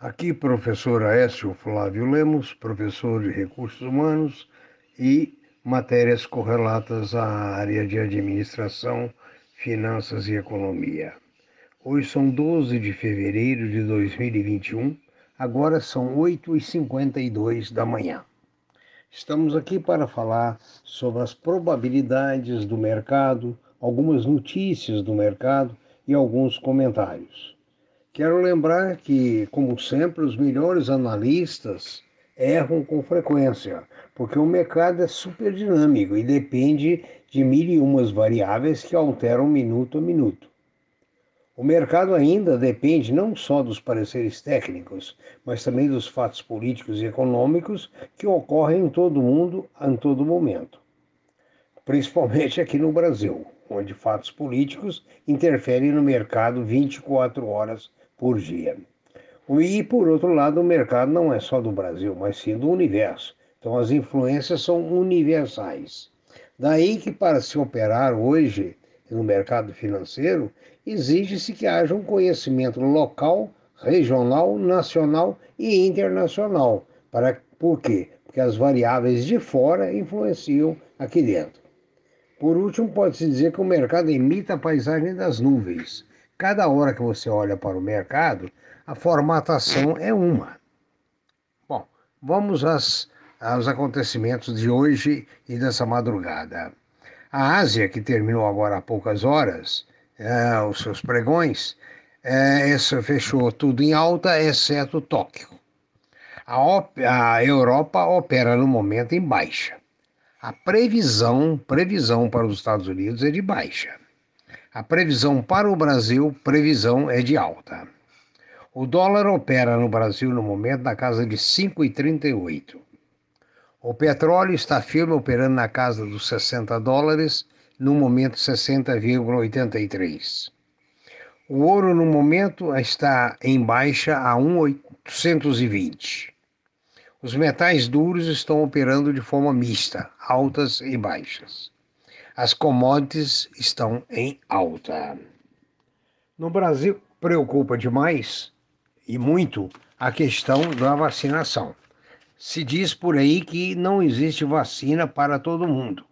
Aqui, professor Aécio Flávio Lemos, professor de Recursos Humanos e matérias correlatas à área de Administração, Finanças e Economia. Hoje são 12 de fevereiro de 2021, agora são 8h52 da manhã. Estamos aqui para falar sobre as probabilidades do mercado, algumas notícias do mercado e alguns comentários. Quero lembrar que, como sempre, os melhores analistas erram com frequência, porque o mercado é super dinâmico e depende de mil e umas variáveis que alteram minuto a minuto. O mercado ainda depende não só dos pareceres técnicos, mas também dos fatos políticos e econômicos que ocorrem em todo o mundo, em todo momento. Principalmente aqui no Brasil, onde fatos políticos interferem no mercado 24 horas por dia. E, por outro lado, o mercado não é só do Brasil, mas sim do universo. Então, as influências são universais. Daí que, para se operar hoje no mercado financeiro, exige-se que haja um conhecimento local, regional, nacional e internacional. Para, por quê? Porque as variáveis de fora influenciam aqui dentro. Por último, pode-se dizer que o mercado imita a paisagem das nuvens. Cada hora que você olha para o mercado, a formatação é uma. Bom, vamos às, aos acontecimentos de hoje e dessa madrugada. A Ásia, que terminou agora há poucas horas, é, os seus pregões, é, fechou tudo em alta, exceto Tóquio. A, a Europa opera no momento em baixa. A previsão, previsão para os Estados Unidos é de baixa. A previsão para o Brasil, previsão é de alta. O dólar opera no Brasil no momento na casa de 5,38. O petróleo está firme operando na casa dos 60 dólares, no momento 60,83. O ouro no momento está em baixa a 1,820. Os metais duros estão operando de forma mista, altas e baixas as commodities estão em alta. No Brasil, preocupa demais e muito a questão da vacinação. Se diz por aí que não existe vacina para todo mundo.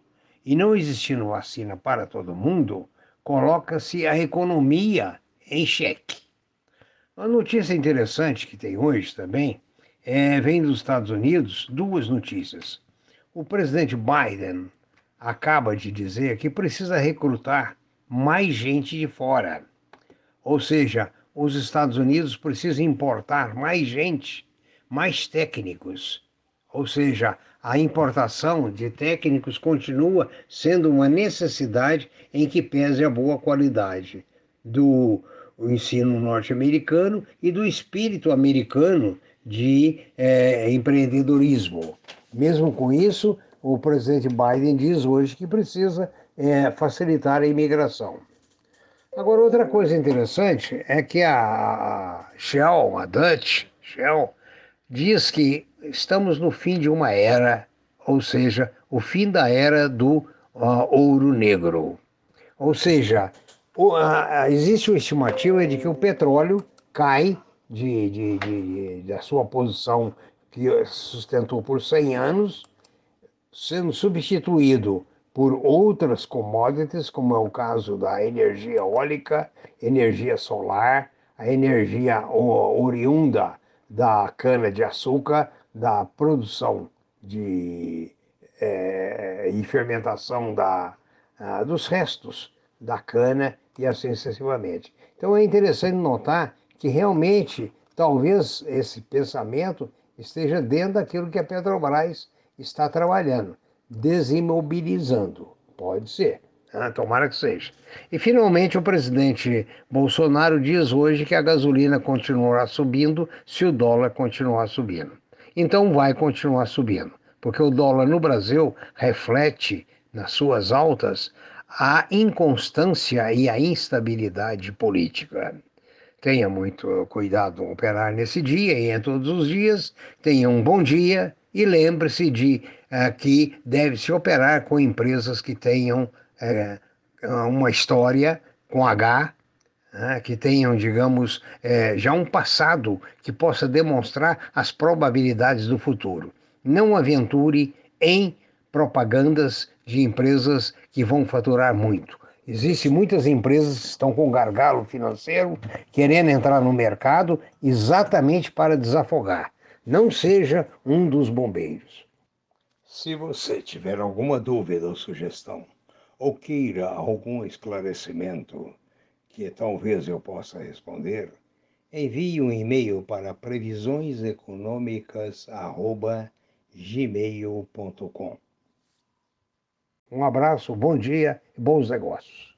E não existindo vacina para todo mundo, coloca-se a economia em xeque. Uma notícia interessante que tem hoje também é, vem dos Estados Unidos duas notícias. O presidente Biden acaba de dizer que precisa recrutar mais gente de fora. Ou seja, os Estados Unidos precisam importar mais gente, mais técnicos. Ou seja, a importação de técnicos continua sendo uma necessidade em que pese a boa qualidade do ensino norte-americano e do espírito americano de é, empreendedorismo. Mesmo com isso, o presidente Biden diz hoje que precisa é, facilitar a imigração. Agora, outra coisa interessante é que a Shell, a Dutch Shell, diz que estamos no fim de uma era, ou seja, o fim da era do uh, ouro negro. Ou seja, o, uh, existe uma estimativa de que o petróleo cai de, de, de, da sua posição que sustentou por 100 anos sendo substituído por outras commodities, como é o caso da energia eólica, energia solar, a energia oriunda da cana-de-açúcar, da produção de, é, e fermentação da, a, dos restos da cana e assim sucessivamente. Então é interessante notar que realmente talvez esse pensamento esteja dentro daquilo que a Petrobras está trabalhando, desimobilizando. Pode ser. Ah, tomara que seja. E finalmente o presidente Bolsonaro diz hoje que a gasolina continuará subindo se o dólar continuar subindo. Então vai continuar subindo, porque o dólar no Brasil reflete nas suas altas a inconstância e a instabilidade política. Tenha muito cuidado operar nesse dia e em todos os dias. Tenha um bom dia e lembre-se de uh, que deve-se operar com empresas que tenham uh, uma história com H, né, que tenham, digamos, é, já um passado que possa demonstrar as probabilidades do futuro. Não aventure em propagandas de empresas que vão faturar muito. Existem muitas empresas que estão com gargalo financeiro, querendo entrar no mercado exatamente para desafogar. Não seja um dos bombeiros. Se você tiver alguma dúvida ou sugestão, ou queira algum esclarecimento que talvez eu possa responder, envie um e-mail para previsioneseconômicas@gmail.com. Um abraço, bom dia e bons negócios.